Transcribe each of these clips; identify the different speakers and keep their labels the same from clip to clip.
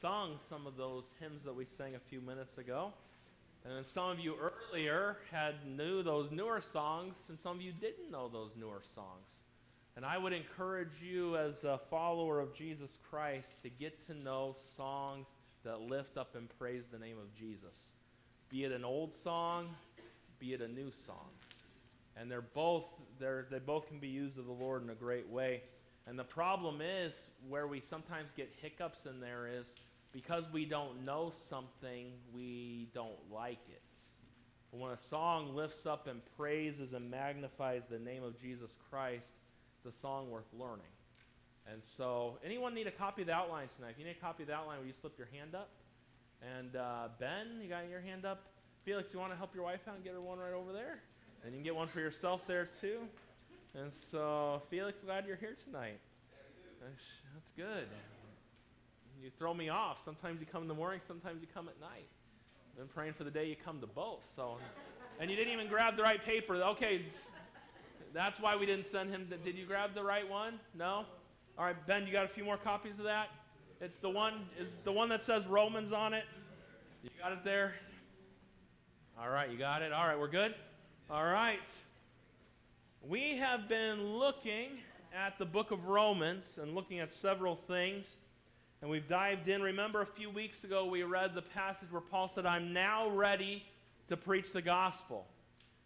Speaker 1: sung some of those hymns that we sang a few minutes ago. And then some of you earlier had knew those newer songs, and some of you didn't know those newer songs. And I would encourage you as a follower of Jesus Christ to get to know songs that lift up and praise the name of Jesus. Be it an old song, be it a new song. And they're both they're, they both can be used of the Lord in a great way. And the problem is where we sometimes get hiccups in there is because we don't know something, we don't like it. But when a song lifts up and praises and magnifies the name of Jesus Christ, it's a song worth learning. And so, anyone need a copy of the outline tonight? If you need a copy of the outline, will you slip your hand up? And uh, Ben, you got your hand up? Felix, you want to help your wife out and get her one right over there? And you can get one for yourself there too. And so, Felix, glad you're here tonight. That's good. You throw me off. Sometimes you come in the morning, sometimes you come at night. I've been praying for the day you come to both. So, and you didn't even grab the right paper. Okay, that's why we didn't send him. did you grab the right one? No. All right, Ben, you got a few more copies of that? It's the one is the one that says Romans on it. You got it there. All right, you got it. All right, we're good. All right. We have been looking at the book of Romans and looking at several things. And we've dived in. Remember, a few weeks ago, we read the passage where Paul said, I'm now ready to preach the gospel.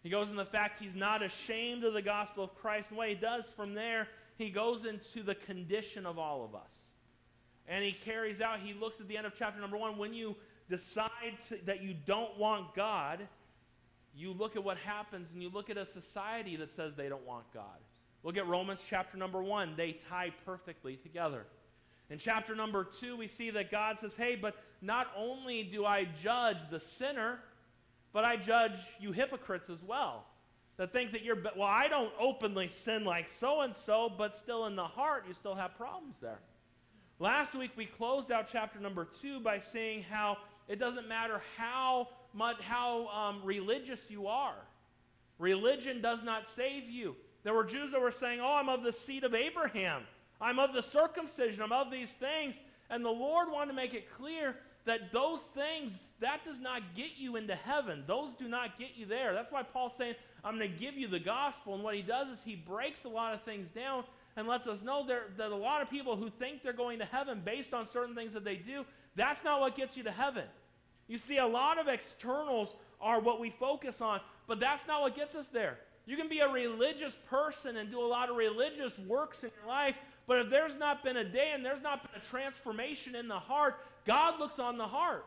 Speaker 1: He goes in the fact he's not ashamed of the gospel of Christ. And what he does from there, he goes into the condition of all of us. And he carries out, he looks at the end of chapter number one. When you decide to, that you don't want God, you look at what happens and you look at a society that says they don't want God. Look at Romans chapter number one. They tie perfectly together. In chapter number two, we see that God says, Hey, but not only do I judge the sinner, but I judge you hypocrites as well. That think that you're, well, I don't openly sin like so and so, but still in the heart, you still have problems there. Last week, we closed out chapter number two by saying how it doesn't matter how much, how um, religious you are. Religion does not save you. There were Jews that were saying, Oh, I'm of the seed of Abraham. I'm of the circumcision. I'm of these things. And the Lord wanted to make it clear that those things, that does not get you into heaven. Those do not get you there. That's why Paul's saying, I'm going to give you the gospel. And what he does is he breaks a lot of things down and lets us know that a lot of people who think they're going to heaven based on certain things that they do, that's not what gets you to heaven. You see, a lot of externals are what we focus on, but that's not what gets us there. You can be a religious person and do a lot of religious works in your life, but if there's not been a day and there's not been a transformation in the heart, God looks on the heart.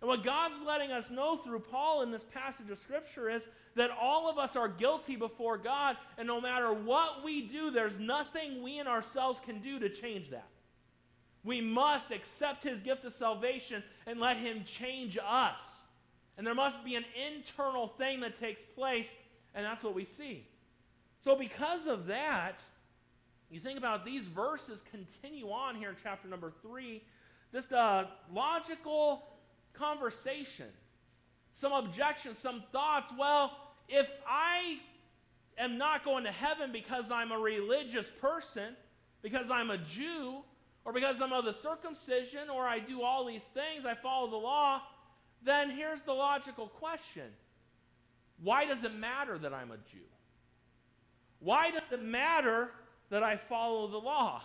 Speaker 1: And what God's letting us know through Paul in this passage of Scripture is that all of us are guilty before God, and no matter what we do, there's nothing we in ourselves can do to change that. We must accept his gift of salvation and let him change us. And there must be an internal thing that takes place, and that's what we see. So, because of that, you think about these verses continue on here in chapter number three, just uh, a logical conversation, some objections, some thoughts. Well, if I am not going to heaven because I'm a religious person, because I'm a Jew, or because I'm of the circumcision, or I do all these things, I follow the law, then here's the logical question Why does it matter that I'm a Jew? Why does it matter that I follow the law?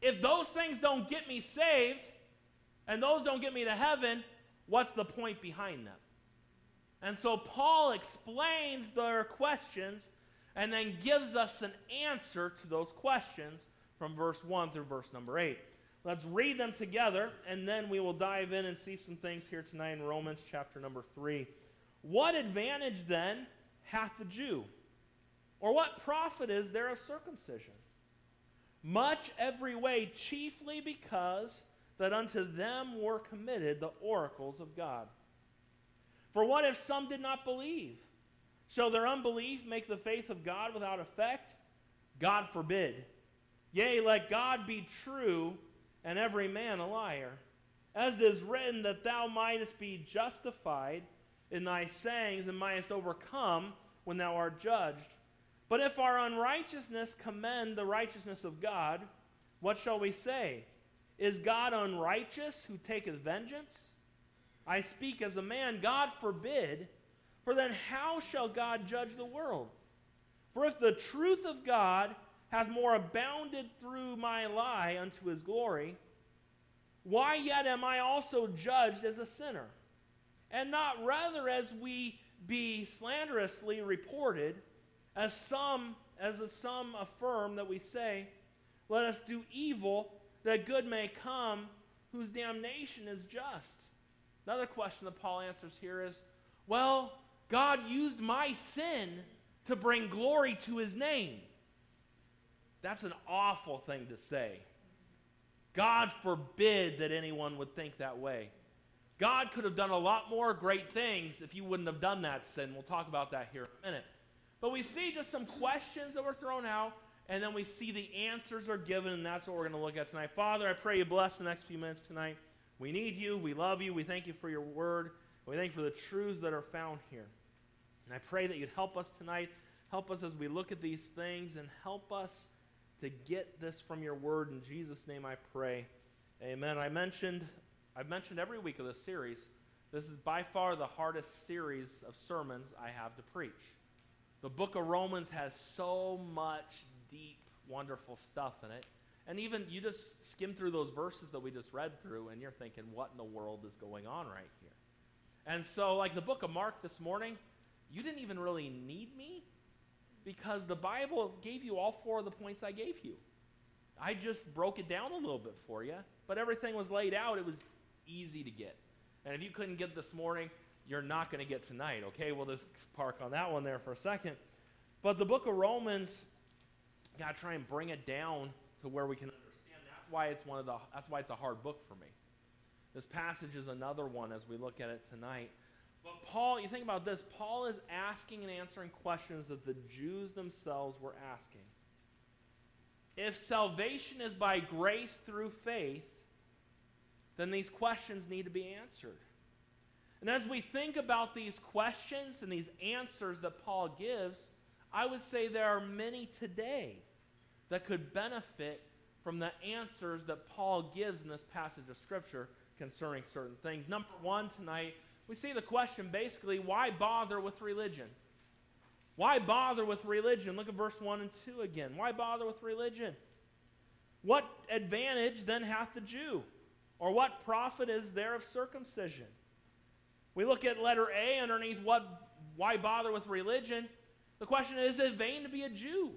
Speaker 1: If those things don't get me saved, and those don't get me to heaven, what's the point behind them? And so Paul explains their questions and then gives us an answer to those questions from verse 1 through verse number 8. Let's read them together, and then we will dive in and see some things here tonight in Romans chapter number 3. What advantage then hath the Jew? Or what profit is there of circumcision? Much every way, chiefly because that unto them were committed the oracles of God. For what if some did not believe? Shall their unbelief make the faith of God without effect? God forbid. Yea, let God be true and every man a liar. As it is written, that thou mightest be justified in thy sayings and mightest overcome when thou art judged. But if our unrighteousness commend the righteousness of God, what shall we say? Is God unrighteous who taketh vengeance? I speak as a man, God forbid. For then how shall God judge the world? For if the truth of God hath more abounded through my lie unto his glory, why yet am I also judged as a sinner? And not rather as we be slanderously reported, as some as some affirm that we say, let us do evil that good may come, whose damnation is just. Another question that Paul answers here is, well, God used my sin to bring glory to his name. That's an awful thing to say. God forbid that anyone would think that way. God could have done a lot more great things if you wouldn't have done that sin. We'll talk about that here in a minute. But we see just some questions that were thrown out, and then we see the answers are given, and that's what we're going to look at tonight. Father, I pray you bless the next few minutes tonight. We need you. We love you. We thank you for your word. We thank you for the truths that are found here. And I pray that you'd help us tonight. Help us as we look at these things and help us to get this from your word. In Jesus' name I pray. Amen. I mentioned, I've mentioned every week of this series, this is by far the hardest series of sermons I have to preach. The book of Romans has so much deep, wonderful stuff in it. And even you just skim through those verses that we just read through, and you're thinking, what in the world is going on right here? And so, like the book of Mark this morning, you didn't even really need me because the Bible gave you all four of the points I gave you. I just broke it down a little bit for you, but everything was laid out. It was easy to get. And if you couldn't get this morning, you're not going to get tonight, okay? We'll just park on that one there for a second. But the book of Romans, got to try and bring it down to where we can understand. That's why it's one of the that's why it's a hard book for me. This passage is another one as we look at it tonight. But Paul, you think about this, Paul is asking and answering questions that the Jews themselves were asking. If salvation is by grace through faith, then these questions need to be answered. And as we think about these questions and these answers that Paul gives, I would say there are many today that could benefit from the answers that Paul gives in this passage of Scripture concerning certain things. Number one, tonight, we see the question basically why bother with religion? Why bother with religion? Look at verse 1 and 2 again. Why bother with religion? What advantage then hath the Jew? Or what profit is there of circumcision? We look at letter A underneath what why bother with religion? The question is, is it vain to be a Jew?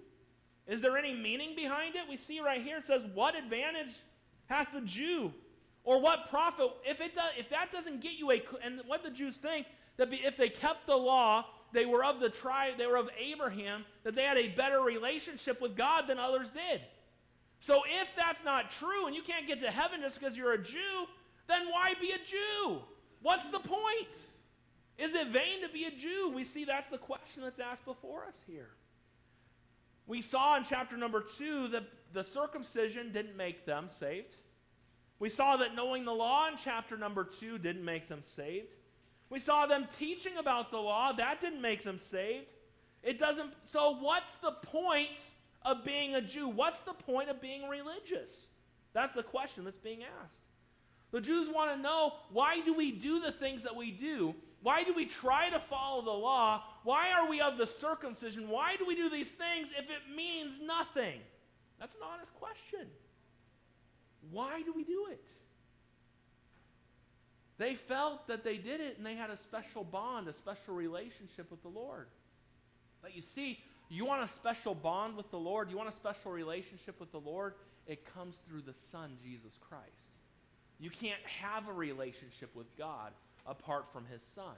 Speaker 1: Is there any meaning behind it? We see right here it says, What advantage hath the Jew? Or what profit? If, it does, if that doesn't get you a. And what the Jews think, that if they kept the law, they were of the tribe, they were of Abraham, that they had a better relationship with God than others did. So if that's not true and you can't get to heaven just because you're a Jew, then why be a Jew? What's the point? Is it vain to be a Jew? We see that's the question that's asked before us here. We saw in chapter number two that the circumcision didn't make them saved. We saw that knowing the law in chapter number two didn't make them saved. We saw them teaching about the law, that didn't make them saved. It doesn't, so what's the point of being a Jew? What's the point of being religious? That's the question that's being asked. The Jews want to know why do we do the things that we do? Why do we try to follow the law? Why are we of the circumcision? Why do we do these things if it means nothing? That's an honest question. Why do we do it? They felt that they did it and they had a special bond, a special relationship with the Lord. But you see, you want a special bond with the Lord, you want a special relationship with the Lord, it comes through the Son, Jesus Christ. You can't have a relationship with God apart from his son.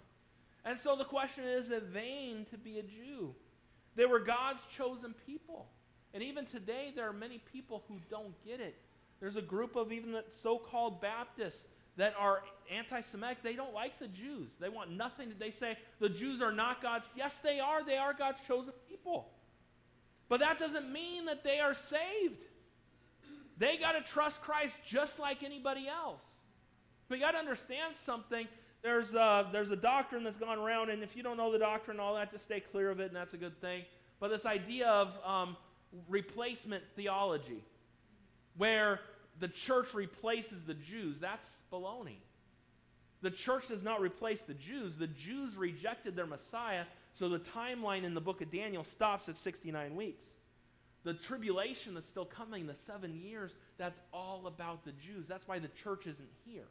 Speaker 1: And so the question is, is it vain to be a Jew? They were God's chosen people. And even today, there are many people who don't get it. There's a group of even the so called Baptists that are anti Semitic. They don't like the Jews. They want nothing. They say the Jews are not God's. Yes, they are. They are God's chosen people. But that doesn't mean that they are saved. They got to trust Christ just like anybody else. But you got to understand something there's a, there's a doctrine that's gone around, and if you don't know the doctrine all that, just stay clear of it, and that's a good thing. But this idea of um, replacement theology, where the church replaces the Jews. That's baloney. The church does not replace the Jews. The Jews rejected their Messiah, so the timeline in the book of Daniel stops at 69 weeks. The tribulation that's still coming, the seven years, that's all about the Jews. That's why the church isn't here.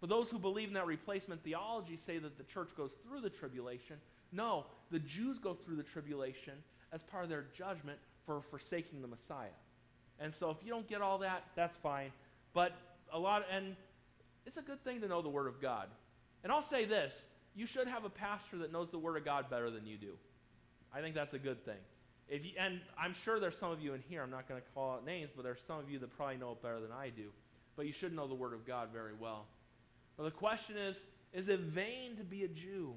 Speaker 1: But those who believe in that replacement theology say that the church goes through the tribulation. No, the Jews go through the tribulation as part of their judgment for forsaking the Messiah. And so if you don't get all that, that's fine. But a lot, and it's a good thing to know the Word of God. And I'll say this you should have a pastor that knows the Word of God better than you do. I think that's a good thing. If you, and I'm sure there's some of you in here, I'm not going to call out names, but there's some of you that probably know it better than I do. But you should know the Word of God very well. But the question is is it vain to be a Jew?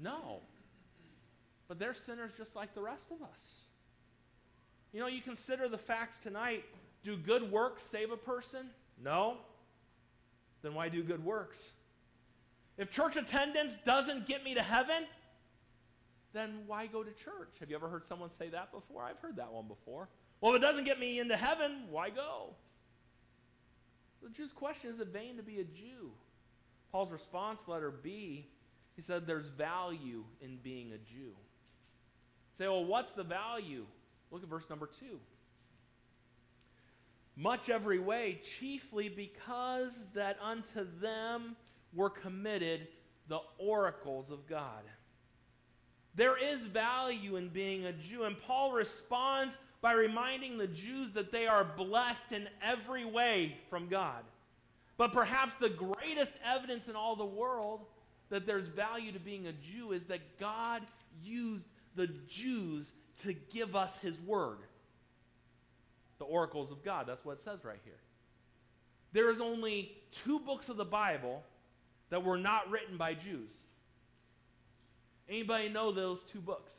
Speaker 1: No. But they're sinners just like the rest of us. You know, you consider the facts tonight. Do good works save a person? No. Then why do good works? If church attendance doesn't get me to heaven, then why go to church? Have you ever heard someone say that before? I've heard that one before. Well, if it doesn't get me into heaven, why go? So the Jew's question is it vain to be a Jew? Paul's response, letter B, he said there's value in being a Jew. Say, well, what's the value? Look at verse number two. Much every way, chiefly because that unto them were committed the oracles of God. There is value in being a Jew, and Paul responds by reminding the Jews that they are blessed in every way from God. But perhaps the greatest evidence in all the world that there's value to being a Jew is that God used the Jews to give us his word. The oracles of God, that's what it says right here. There is only two books of the Bible that were not written by Jews. Anybody know those two books?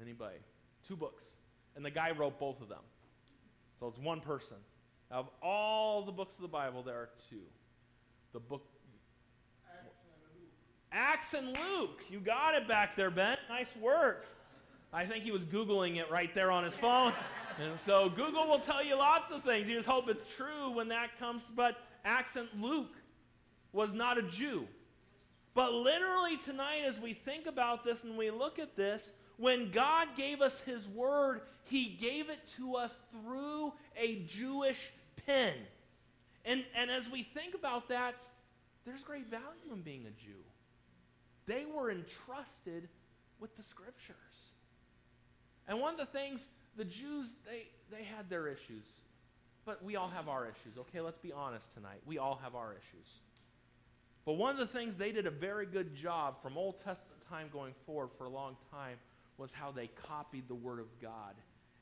Speaker 1: Anybody? Two books. And the guy wrote both of them. So it's one person. Out Of all the books of the Bible, there are two. The book. Acts and Luke. You got it back there, Ben. Nice work. I think he was Googling it right there on his phone. and so Google will tell you lots of things. You just hope it's true when that comes. But Acts and Luke was not a Jew. But literally tonight, as we think about this and we look at this, when God gave us His Word, He gave it to us through a Jewish pen. And, and as we think about that, there's great value in being a Jew. They were entrusted with the Scriptures. And one of the things, the Jews, they, they had their issues. But we all have our issues, okay? Let's be honest tonight. We all have our issues. But one of the things they did a very good job from Old Testament time going forward for a long time was how they copied the Word of God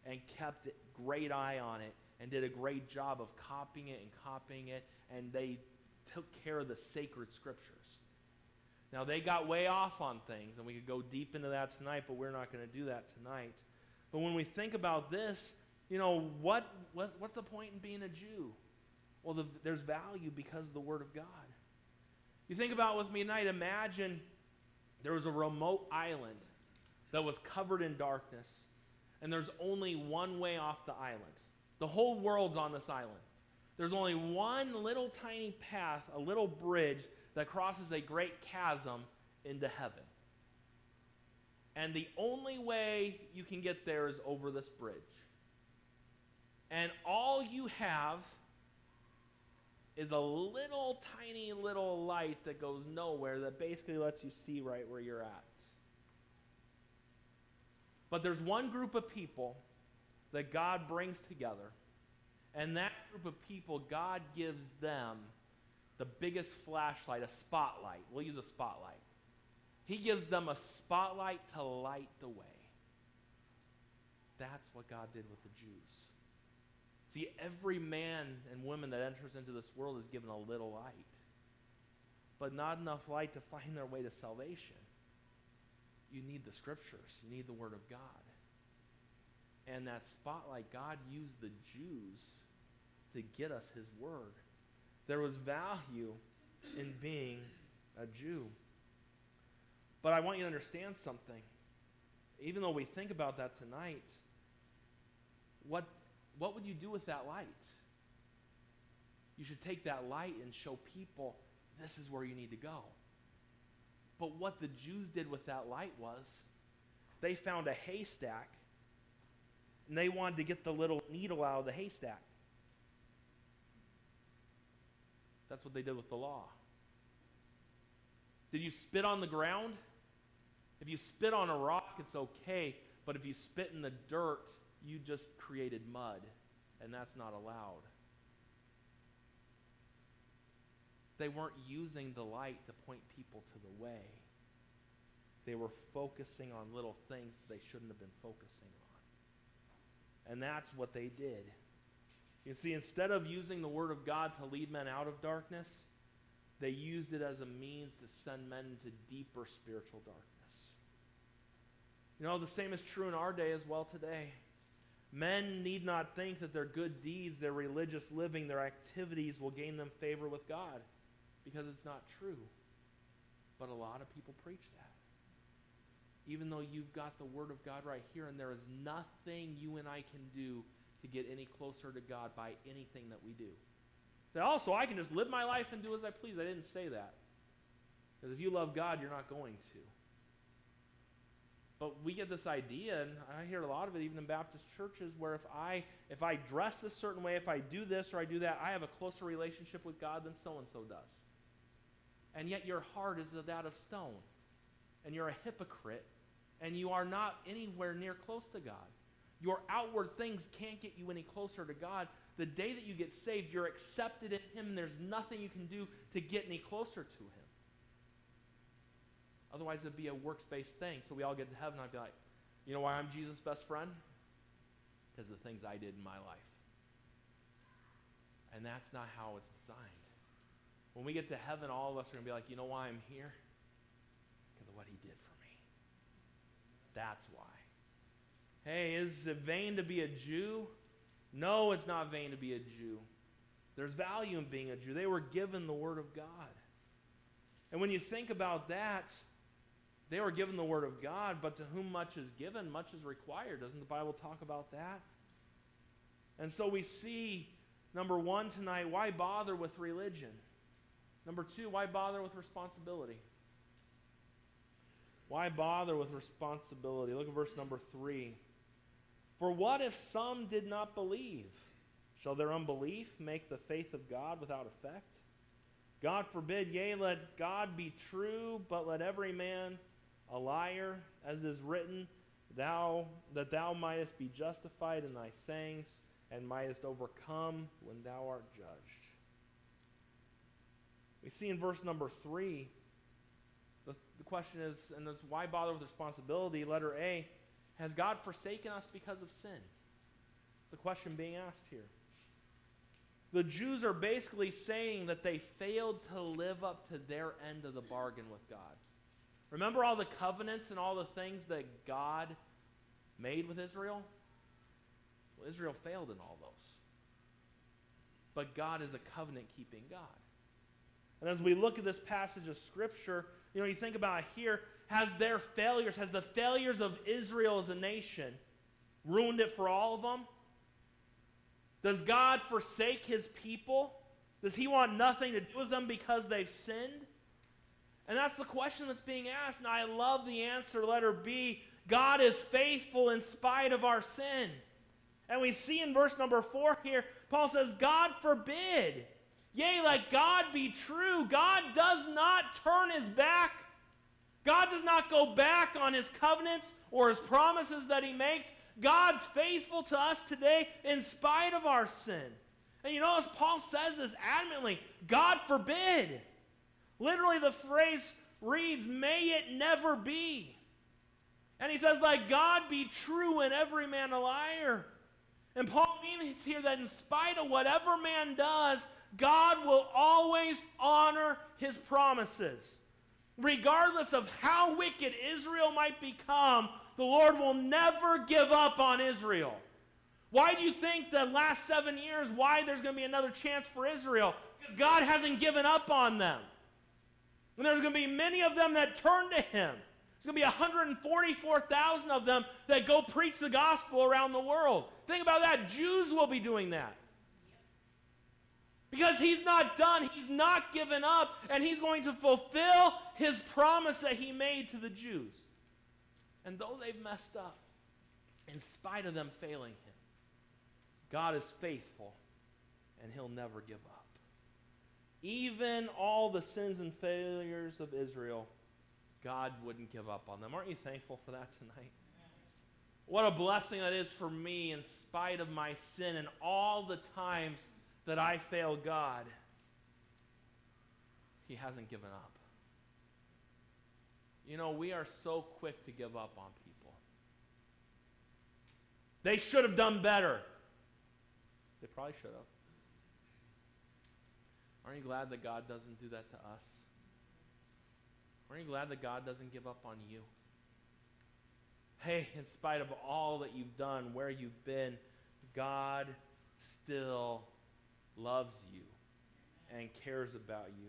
Speaker 1: and kept a great eye on it and did a great job of copying it and copying it, and they took care of the sacred scriptures. Now, they got way off on things, and we could go deep into that tonight, but we're not going to do that tonight. But when we think about this, you know, what, what's, what's the point in being a Jew? Well, the, there's value because of the Word of God. You think about with me tonight, imagine there was a remote island that was covered in darkness, and there's only one way off the island. The whole world's on this island. There's only one little tiny path, a little bridge that crosses a great chasm into heaven. And the only way you can get there is over this bridge. And all you have is a little tiny little light that goes nowhere that basically lets you see right where you're at. But there's one group of people that God brings together, and that group of people, God gives them the biggest flashlight, a spotlight. We'll use a spotlight. He gives them a spotlight to light the way. That's what God did with the Jews. See, every man and woman that enters into this world is given a little light, but not enough light to find their way to salvation. You need the scriptures, you need the Word of God. And that spotlight, God used the Jews to get us His Word. There was value in being a Jew. But I want you to understand something. even though we think about that tonight, what, what would you do with that light? You should take that light and show people this is where you need to go. But what the Jews did with that light was they found a haystack and they wanted to get the little needle out of the haystack. That's what they did with the law. Did you spit on the ground? If you spit on a rock, it's okay. But if you spit in the dirt, you just created mud, and that's not allowed. They weren't using the light to point people to the way. They were focusing on little things that they shouldn't have been focusing on. And that's what they did. You see, instead of using the Word of God to lead men out of darkness, they used it as a means to send men into deeper spiritual darkness. You know, the same is true in our day as well today. Men need not think that their good deeds, their religious living, their activities will gain them favor with God because it's not true. But a lot of people preach that. Even though you've got the Word of God right here, and there is nothing you and I can do to get any closer to God by anything that we do. Say, so I can just live my life and do as I please. I didn't say that. Because if you love God, you're not going to. But we get this idea, and I hear a lot of it even in Baptist churches, where if I if I dress this certain way, if I do this or I do that, I have a closer relationship with God than so and so does. And yet your heart is that of stone. And you're a hypocrite, and you are not anywhere near close to God. Your outward things can't get you any closer to God. The day that you get saved, you're accepted in Him, and there's nothing you can do to get any closer to Him. Otherwise, it'd be a works based thing. So we all get to heaven, I'd be like, you know why I'm Jesus' best friend? Because of the things I did in my life. And that's not how it's designed. When we get to heaven, all of us are going to be like, you know why I'm here? Because of what he did for me. That's why. Hey, is it vain to be a Jew? No, it's not vain to be a Jew. There's value in being a Jew. They were given the Word of God. And when you think about that, they were given the Word of God, but to whom much is given, much is required. Doesn't the Bible talk about that? And so we see, number one tonight, why bother with religion? Number two, why bother with responsibility? Why bother with responsibility? Look at verse number three. For what if some did not believe? Shall their unbelief make the faith of God without effect? God forbid, yea, let God be true, but let every man a liar, as it is written, thou that thou mightest be justified in thy sayings, and mightest overcome when thou art judged. We see in verse number three, the, the question is, and this, why bother with responsibility? Letter A, has God forsaken us because of sin? It's the question being asked here. The Jews are basically saying that they failed to live up to their end of the bargain with God. Remember all the covenants and all the things that God made with Israel? Well, Israel failed in all those. But God is a covenant keeping God. And as we look at this passage of Scripture, you know, you think about here, has their failures, has the failures of Israel as a nation ruined it for all of them? Does God forsake his people? Does he want nothing to do with them because they've sinned? And that's the question that's being asked. And I love the answer, letter B. God is faithful in spite of our sin. And we see in verse number four here, Paul says, God forbid. Yea, let God be true. God does not turn his back God does not go back on his covenants or his promises that he makes. God's faithful to us today in spite of our sin. And you notice Paul says this adamantly God forbid. Literally, the phrase reads, May it never be. And he says, Let God be true and every man a liar. And Paul means here that in spite of whatever man does, God will always honor his promises regardless of how wicked Israel might become, the Lord will never give up on Israel. Why do you think the last seven years, why there's going to be another chance for Israel? Because God hasn't given up on them. And there's going to be many of them that turn to Him. There's going to be 144,000 of them that go preach the gospel around the world. Think about that. Jews will be doing that. Because he's not done, he's not given up, and he's going to fulfill his promise that he made to the Jews. And though they've messed up, in spite of them failing him, God is faithful and he'll never give up. Even all the sins and failures of Israel, God wouldn't give up on them. Aren't you thankful for that tonight? What a blessing that is for me in spite of my sin and all the times that I fail God. He hasn't given up. You know, we are so quick to give up on people. They should have done better. They probably should have. Aren't you glad that God doesn't do that to us? Aren't you glad that God doesn't give up on you? Hey, in spite of all that you've done, where you've been, God still loves you and cares about you.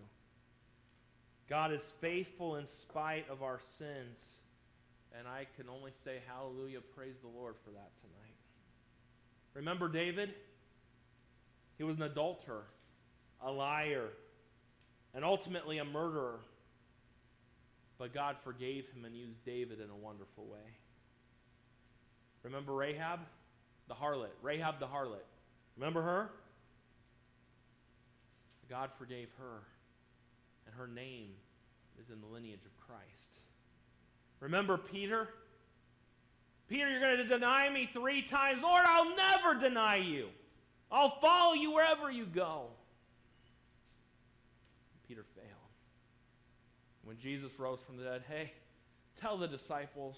Speaker 1: God is faithful in spite of our sins. And I can only say hallelujah, praise the Lord for that tonight. Remember David? He was an adulterer, a liar, and ultimately a murderer. But God forgave him and used David in a wonderful way. Remember Rahab, the harlot? Rahab the harlot. Remember her? God forgave her, and her name is in the lineage of Christ. Remember Peter? Peter, you're going to deny me three times. Lord, I'll never deny you. I'll follow you wherever you go. Peter failed. When Jesus rose from the dead, hey, tell the disciples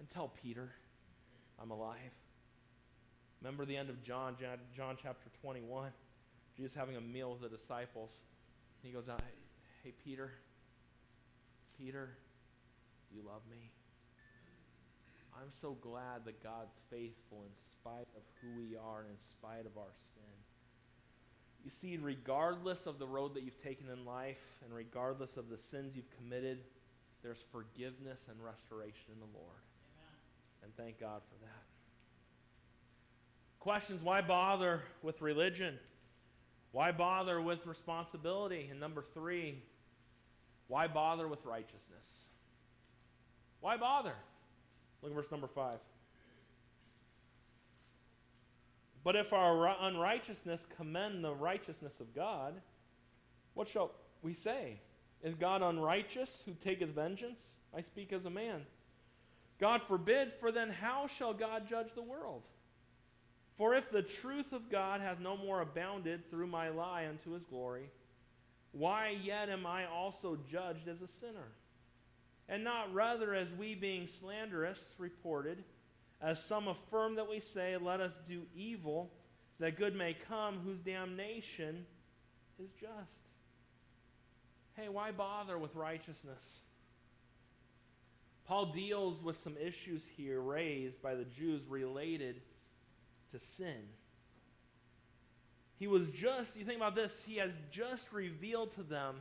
Speaker 1: and tell Peter I'm alive. Remember the end of John, John chapter 21? Jesus having a meal with the disciples. He goes out, hey, Peter, Peter, do you love me? I'm so glad that God's faithful in spite of who we are and in spite of our sin. You see, regardless of the road that you've taken in life and regardless of the sins you've committed, there's forgiveness and restoration in the Lord. Amen. And thank God for that. Questions why bother with religion? Why bother with responsibility? And number three, why bother with righteousness? Why bother? Look at verse number five. But if our unrighteousness commend the righteousness of God, what shall we say? Is God unrighteous who taketh vengeance? I speak as a man. God forbid, for then how shall God judge the world? For if the truth of God hath no more abounded through my lie unto his glory, why yet am I also judged as a sinner? And not rather as we being slanderous reported, as some affirm that we say, Let us do evil, that good may come, whose damnation is just. Hey, why bother with righteousness? Paul deals with some issues here raised by the Jews related to sin. He was just, you think about this, he has just revealed to them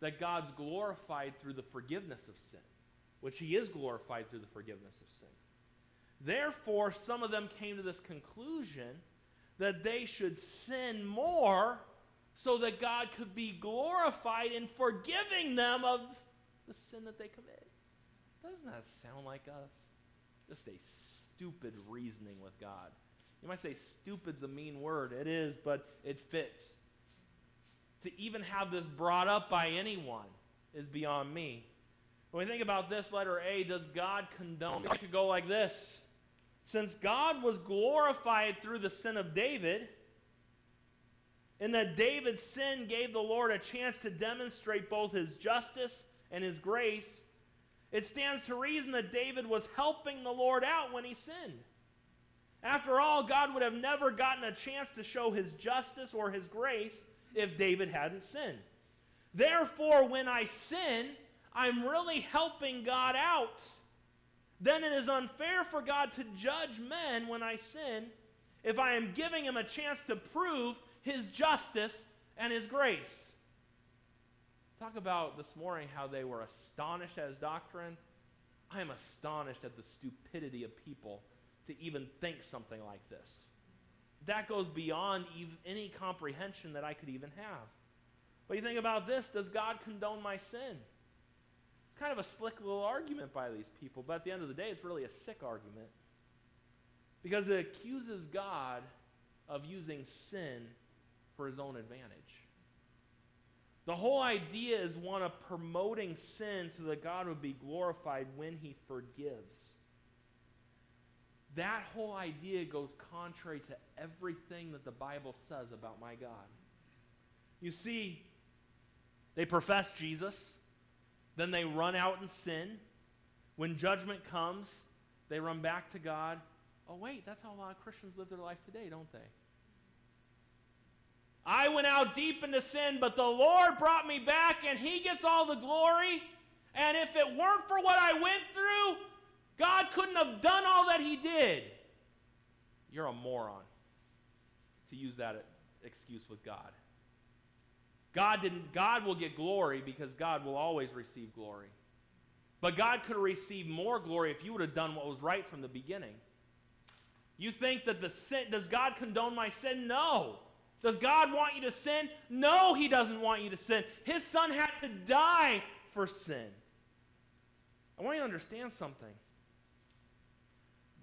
Speaker 1: that God's glorified through the forgiveness of sin, which he is glorified through the forgiveness of sin. Therefore, some of them came to this conclusion that they should sin more so that God could be glorified in forgiving them of the sin that they commit. Doesn't that sound like us? Just a stupid reasoning with God. You might say stupid's a mean word. It is, but it fits. To even have this brought up by anyone is beyond me. When we think about this letter A, does God condone? It could go like this. Since God was glorified through the sin of David, and that David's sin gave the Lord a chance to demonstrate both his justice and his grace, it stands to reason that David was helping the Lord out when he sinned. After all, God would have never gotten a chance to show his justice or his grace if David hadn't sinned. Therefore, when I sin, I'm really helping God out. Then it is unfair for God to judge men when I sin if I am giving him a chance to prove his justice and his grace. Talk about this morning how they were astonished at his doctrine. I am astonished at the stupidity of people to even think something like this. That goes beyond any comprehension that I could even have. But you think about this does God condone my sin? Kind of a slick little argument by these people, but at the end of the day, it's really a sick argument. Because it accuses God of using sin for his own advantage. The whole idea is one of promoting sin so that God would be glorified when he forgives. That whole idea goes contrary to everything that the Bible says about my God. You see, they profess Jesus, then they run out and sin. When judgment comes, they run back to God. Oh, wait, that's how a lot of Christians live their life today, don't they? I went out deep into sin, but the Lord brought me back, and He gets all the glory. And if it weren't for what I went through, God couldn't have done all that He did. You're a moron to use that excuse with God. God didn't God will get glory because God will always receive glory. But God could have received more glory if you would have done what was right from the beginning. You think that the sin does God condone my sin? No. Does God want you to sin? No, He doesn't want you to sin. His Son had to die for sin. I want you to understand something.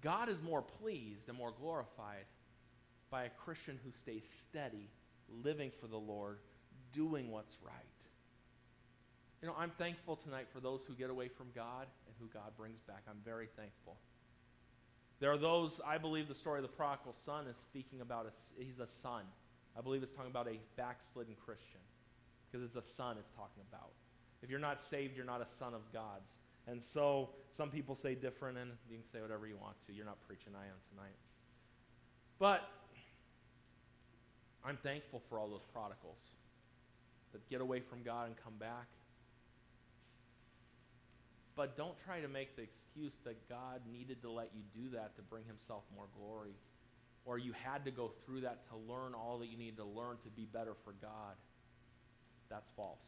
Speaker 1: God is more pleased and more glorified by a Christian who stays steady, living for the Lord, doing what's right. You know, I'm thankful tonight for those who get away from God and who God brings back. I'm very thankful. There are those, I believe the story of the prodigal son is speaking about, a, he's a son. I believe it's talking about a backslidden Christian because it's a son it's talking about. If you're not saved, you're not a son of God's. And so some people say different, and you can say whatever you want to. You're not preaching I am tonight. But I'm thankful for all those prodigals that get away from God and come back. But don't try to make the excuse that God needed to let you do that to bring himself more glory or you had to go through that to learn all that you need to learn to be better for God, that's false.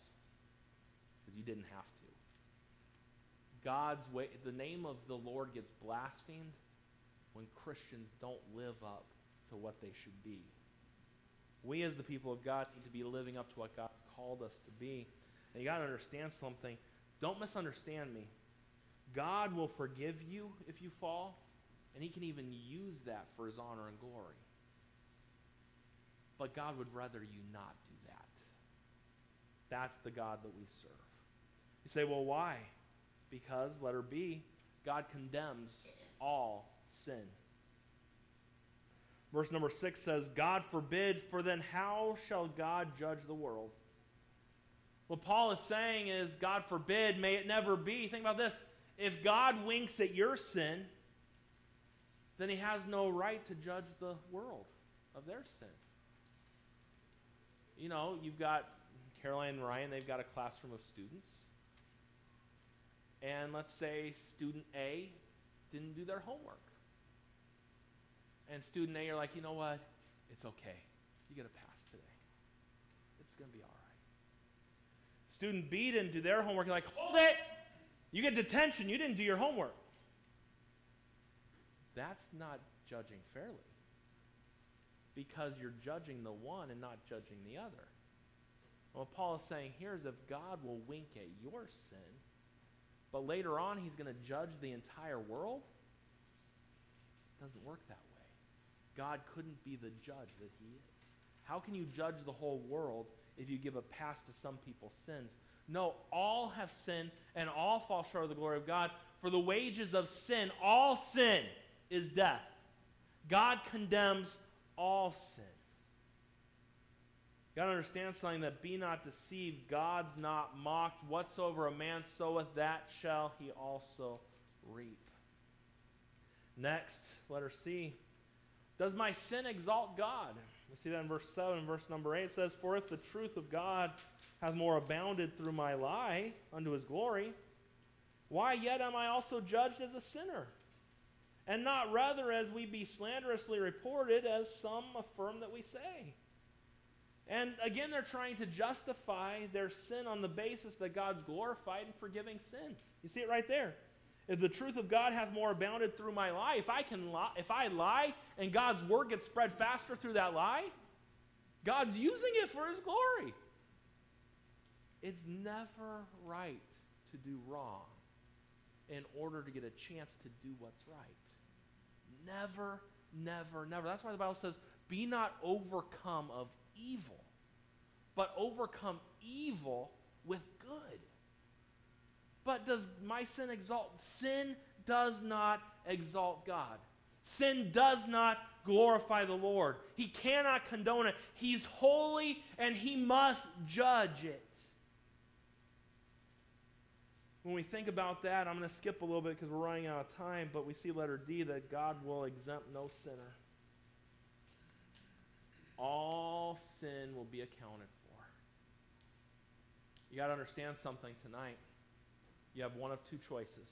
Speaker 1: Because you didn't have to. God's way, the name of the Lord gets blasphemed when Christians don't live up to what they should be. We, as the people of God, need to be living up to what God's called us to be. And you got to understand something. Don't misunderstand me. God will forgive you if you fall, and he can even use that for his honor and glory. But God would rather you not do that. That's the God that we serve. You say, well, why? Because, letter B, God condemns all sin. Verse number 6 says, God forbid, for then how shall God judge the world? What Paul is saying is, God forbid, may it never be. Think about this. If God winks at your sin, then he has no right to judge the world of their sin. You know, you've got Caroline and Ryan, they've got a classroom of students. And let's say student A didn't do their homework. And student A, you're like, you know what? It's okay. You get a pass today. It's going to be all right. Student B didn't do their homework. You're like, hold it! You get detention. You didn't do your homework that's not judging fairly. Because you're judging the one and not judging the other. what Paul is saying here is if God will wink at your sin, but later on he's going to judge the entire world, it doesn't work that way. God couldn't be the judge that he is. How can you judge the whole world if you give a pass to some people's sins? No, all have sinned and all fall short of the glory of God. For the wages of sin, all sin, is death. God condemns all sin. You got to understand something that be not deceived. God's not mocked. Whatsoever a man soweth, that shall he also reap. Next, letter C. Does my sin exalt God? We see that in verse 7. Verse number 8 says, For if the truth of God hath more abounded through my lie unto his glory, why yet am I also judged as a sinner? and not rather as we be slanderously reported, as some affirm that we say. And again, they're trying to justify their sin on the basis that God's glorified in forgiving sin. You see it right there. If the truth of God hath more abounded through my lie, if I can lie, if I lie and God's word gets spread faster through that lie, God's using it for his glory. It's never right to do wrong in order to get a chance to do what's right. Never, never, never. That's why the Bible says, be not overcome of evil, but overcome evil with good. But does my sin exalt? Sin does not exalt God. Sin does not glorify the Lord. He cannot condone it. He's holy and he must judge it. When we think about that, I'm going to skip a little bit because we're running out of time, but we see letter D that God will exempt no sinner. All sin will be accounted for. You got to understand something tonight you have one of two choices.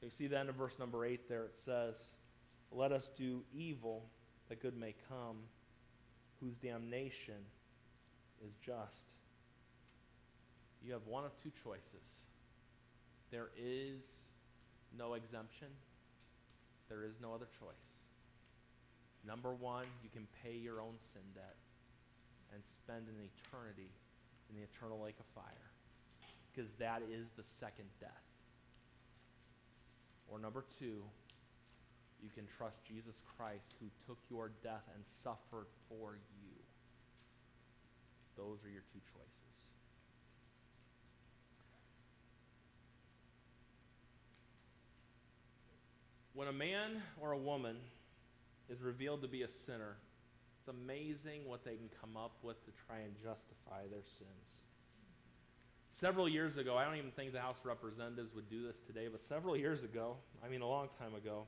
Speaker 1: You see the end of verse number 8 there. It says, Let us do evil that good may come, whose damnation is just. You have one of two choices. There is no exemption, there is no other choice. Number one, you can pay your own sin debt and spend an eternity in the eternal lake of fire because that is the second death. Or number two, you can trust Jesus Christ who took your death and suffered for you. Those are your two choices. When a man or a woman is revealed to be a sinner, it's amazing what they can come up with to try and justify their sins. Several years ago, I don't even think the House of Representatives would do this today, but several years ago, I mean a long time ago,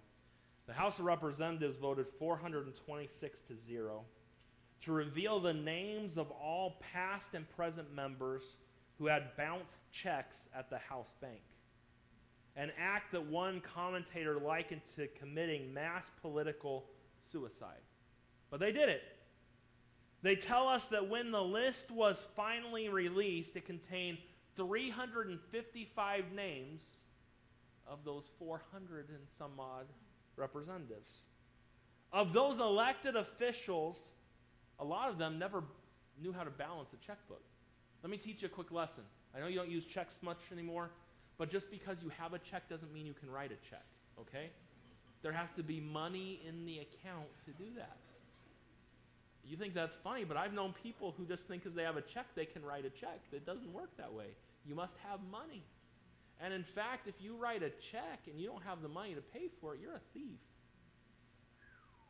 Speaker 1: the House of Representatives voted 426 to 0 to reveal the names of all past and present members who had bounced checks at the House Bank. An act that one commentator likened to committing mass political suicide. But they did it. They tell us that when the list was finally released, it contained 355 names of those 400 and some odd representatives. Of those elected officials, a lot of them never knew how to balance a checkbook. Let me teach you a quick lesson. I know you don't use checks much anymore, but just because you have a check doesn't mean you can write a check, okay? There has to be money in the account to do that. You think that's funny, but I've known people who just think because they have a check, they can write a check. It doesn't work that way. You must have money. And in fact, if you write a check and you don't have the money to pay for it, you're a thief.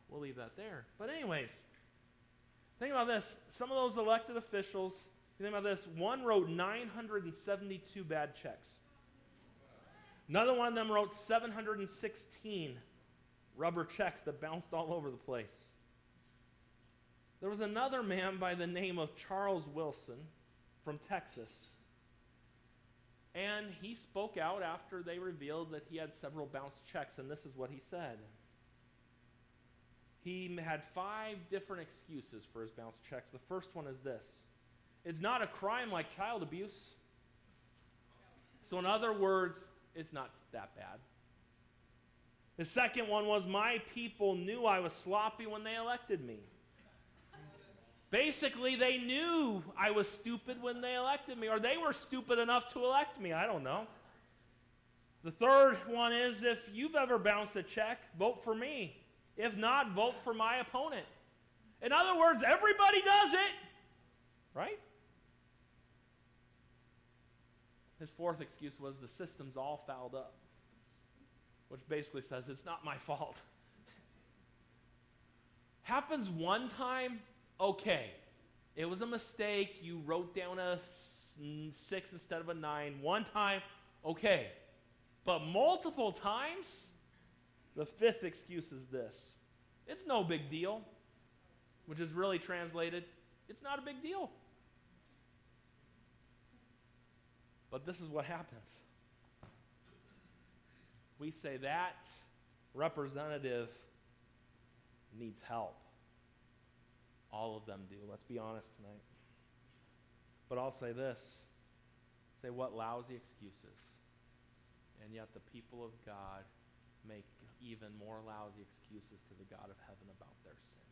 Speaker 1: We'll leave that there. But, anyways, think about this. Some of those elected officials, think about this. One wrote 972 bad checks. Another one of them wrote 716 rubber checks that bounced all over the place. There was another man by the name of Charles Wilson from Texas and he spoke out after they revealed that he had several bounced checks, and this is what he said. He had five different excuses for his bounced checks. The first one is this it's not a crime like child abuse. So, in other words, it's not that bad. The second one was my people knew I was sloppy when they elected me. Basically, they knew I was stupid when they elected me, or they were stupid enough to elect me. I don't know. The third one is if you've ever bounced a check, vote for me. If not, vote for my opponent. In other words, everybody does it, right? His fourth excuse was the system's all fouled up, which basically says it's not my fault. Happens one time, okay, it was a mistake. You wrote down a six instead of a nine. One time, okay. But multiple times, the fifth excuse is this it's no big deal, which is really translated, it's not a big deal. But this is what happens. We say that representative needs help All of them do. Let's be honest tonight. But I'll say this say, what lousy excuses. And yet the people of God make even more lousy excuses to the God of heaven about their sin.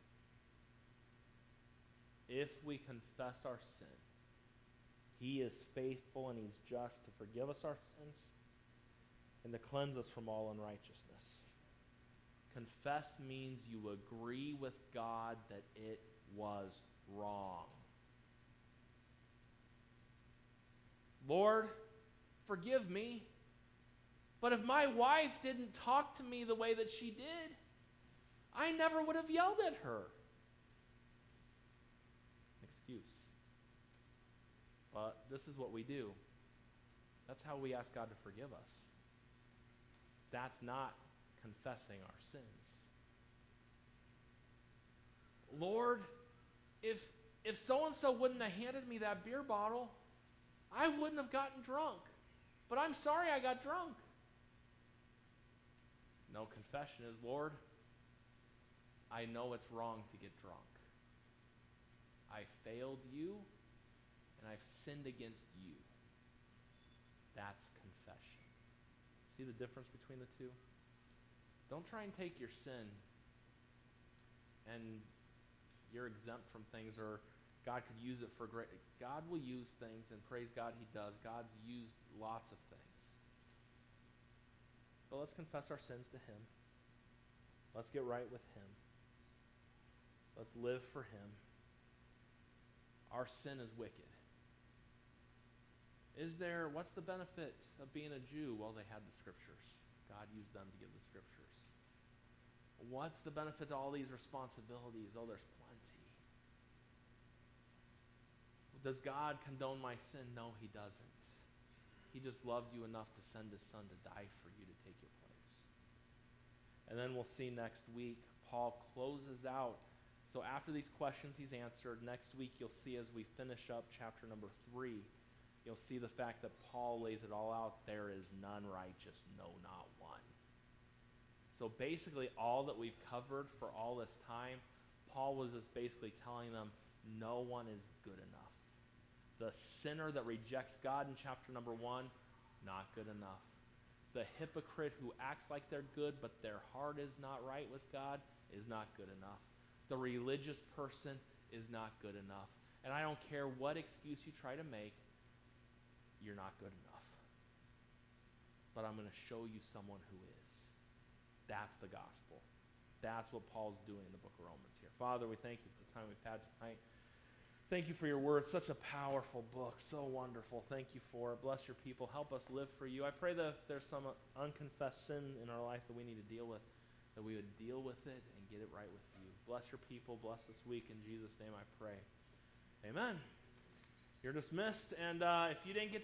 Speaker 1: If we confess our sin, He is faithful and He's just to forgive us our sins and to cleanse us from all unrighteousness. Confess means you agree with God that it was wrong. Lord, forgive me. But if my wife didn't talk to me the way that she did, I never would have yelled at her. Excuse. But this is what we do. That's how we ask God to forgive us. That's not confessing our sins. Lord, if if so and so wouldn't have handed me that beer bottle, I wouldn't have gotten drunk. But I'm sorry I got drunk. No confession is, Lord, I know it's wrong to get drunk. I failed you and I've sinned against you. That's confession. See the difference between the two? Don't try and take your sin and you're exempt from things or God could use it for great. God will use things, and praise God, He does. God's used lots of things. But let's confess our sins to Him. Let's get right with Him. Let's live for Him. Our sin is wicked. Is there, what's the benefit of being a Jew? Well, they had the scriptures. God used them to give the scriptures. What's the benefit to all these responsibilities? Oh, there's Does God condone my sin? No, he doesn't. He just loved you enough to send his son to die for you to take your place. And then we'll see next week, Paul closes out. So after these questions he's answered, next week you'll see as we finish up chapter number three, you'll see the fact that Paul lays it all out. There is none righteous, no, not one. So basically, all that we've covered for all this time, Paul was just basically telling them, no one is good enough. The sinner that rejects God in chapter number one, not good enough. The hypocrite who acts like they're good, but their heart is not right with God, is not good enough. The religious person is not good enough. And I don't care what excuse you try to make, you're not good enough. But I'm going to show you someone who is. That's the gospel. That's what Paul's doing in the book of Romans here. Father, we thank you for the time we've had tonight. Thank you for your word. Such a powerful book. So wonderful. Thank you for it. Bless your people. Help us live for you. I pray that if there's some unconfessed sin in our life that we need to deal with, that we would deal with it and get it right with you. Bless your people. Bless this week. In Jesus' name I pray. Amen. You're dismissed. And uh, if you didn't get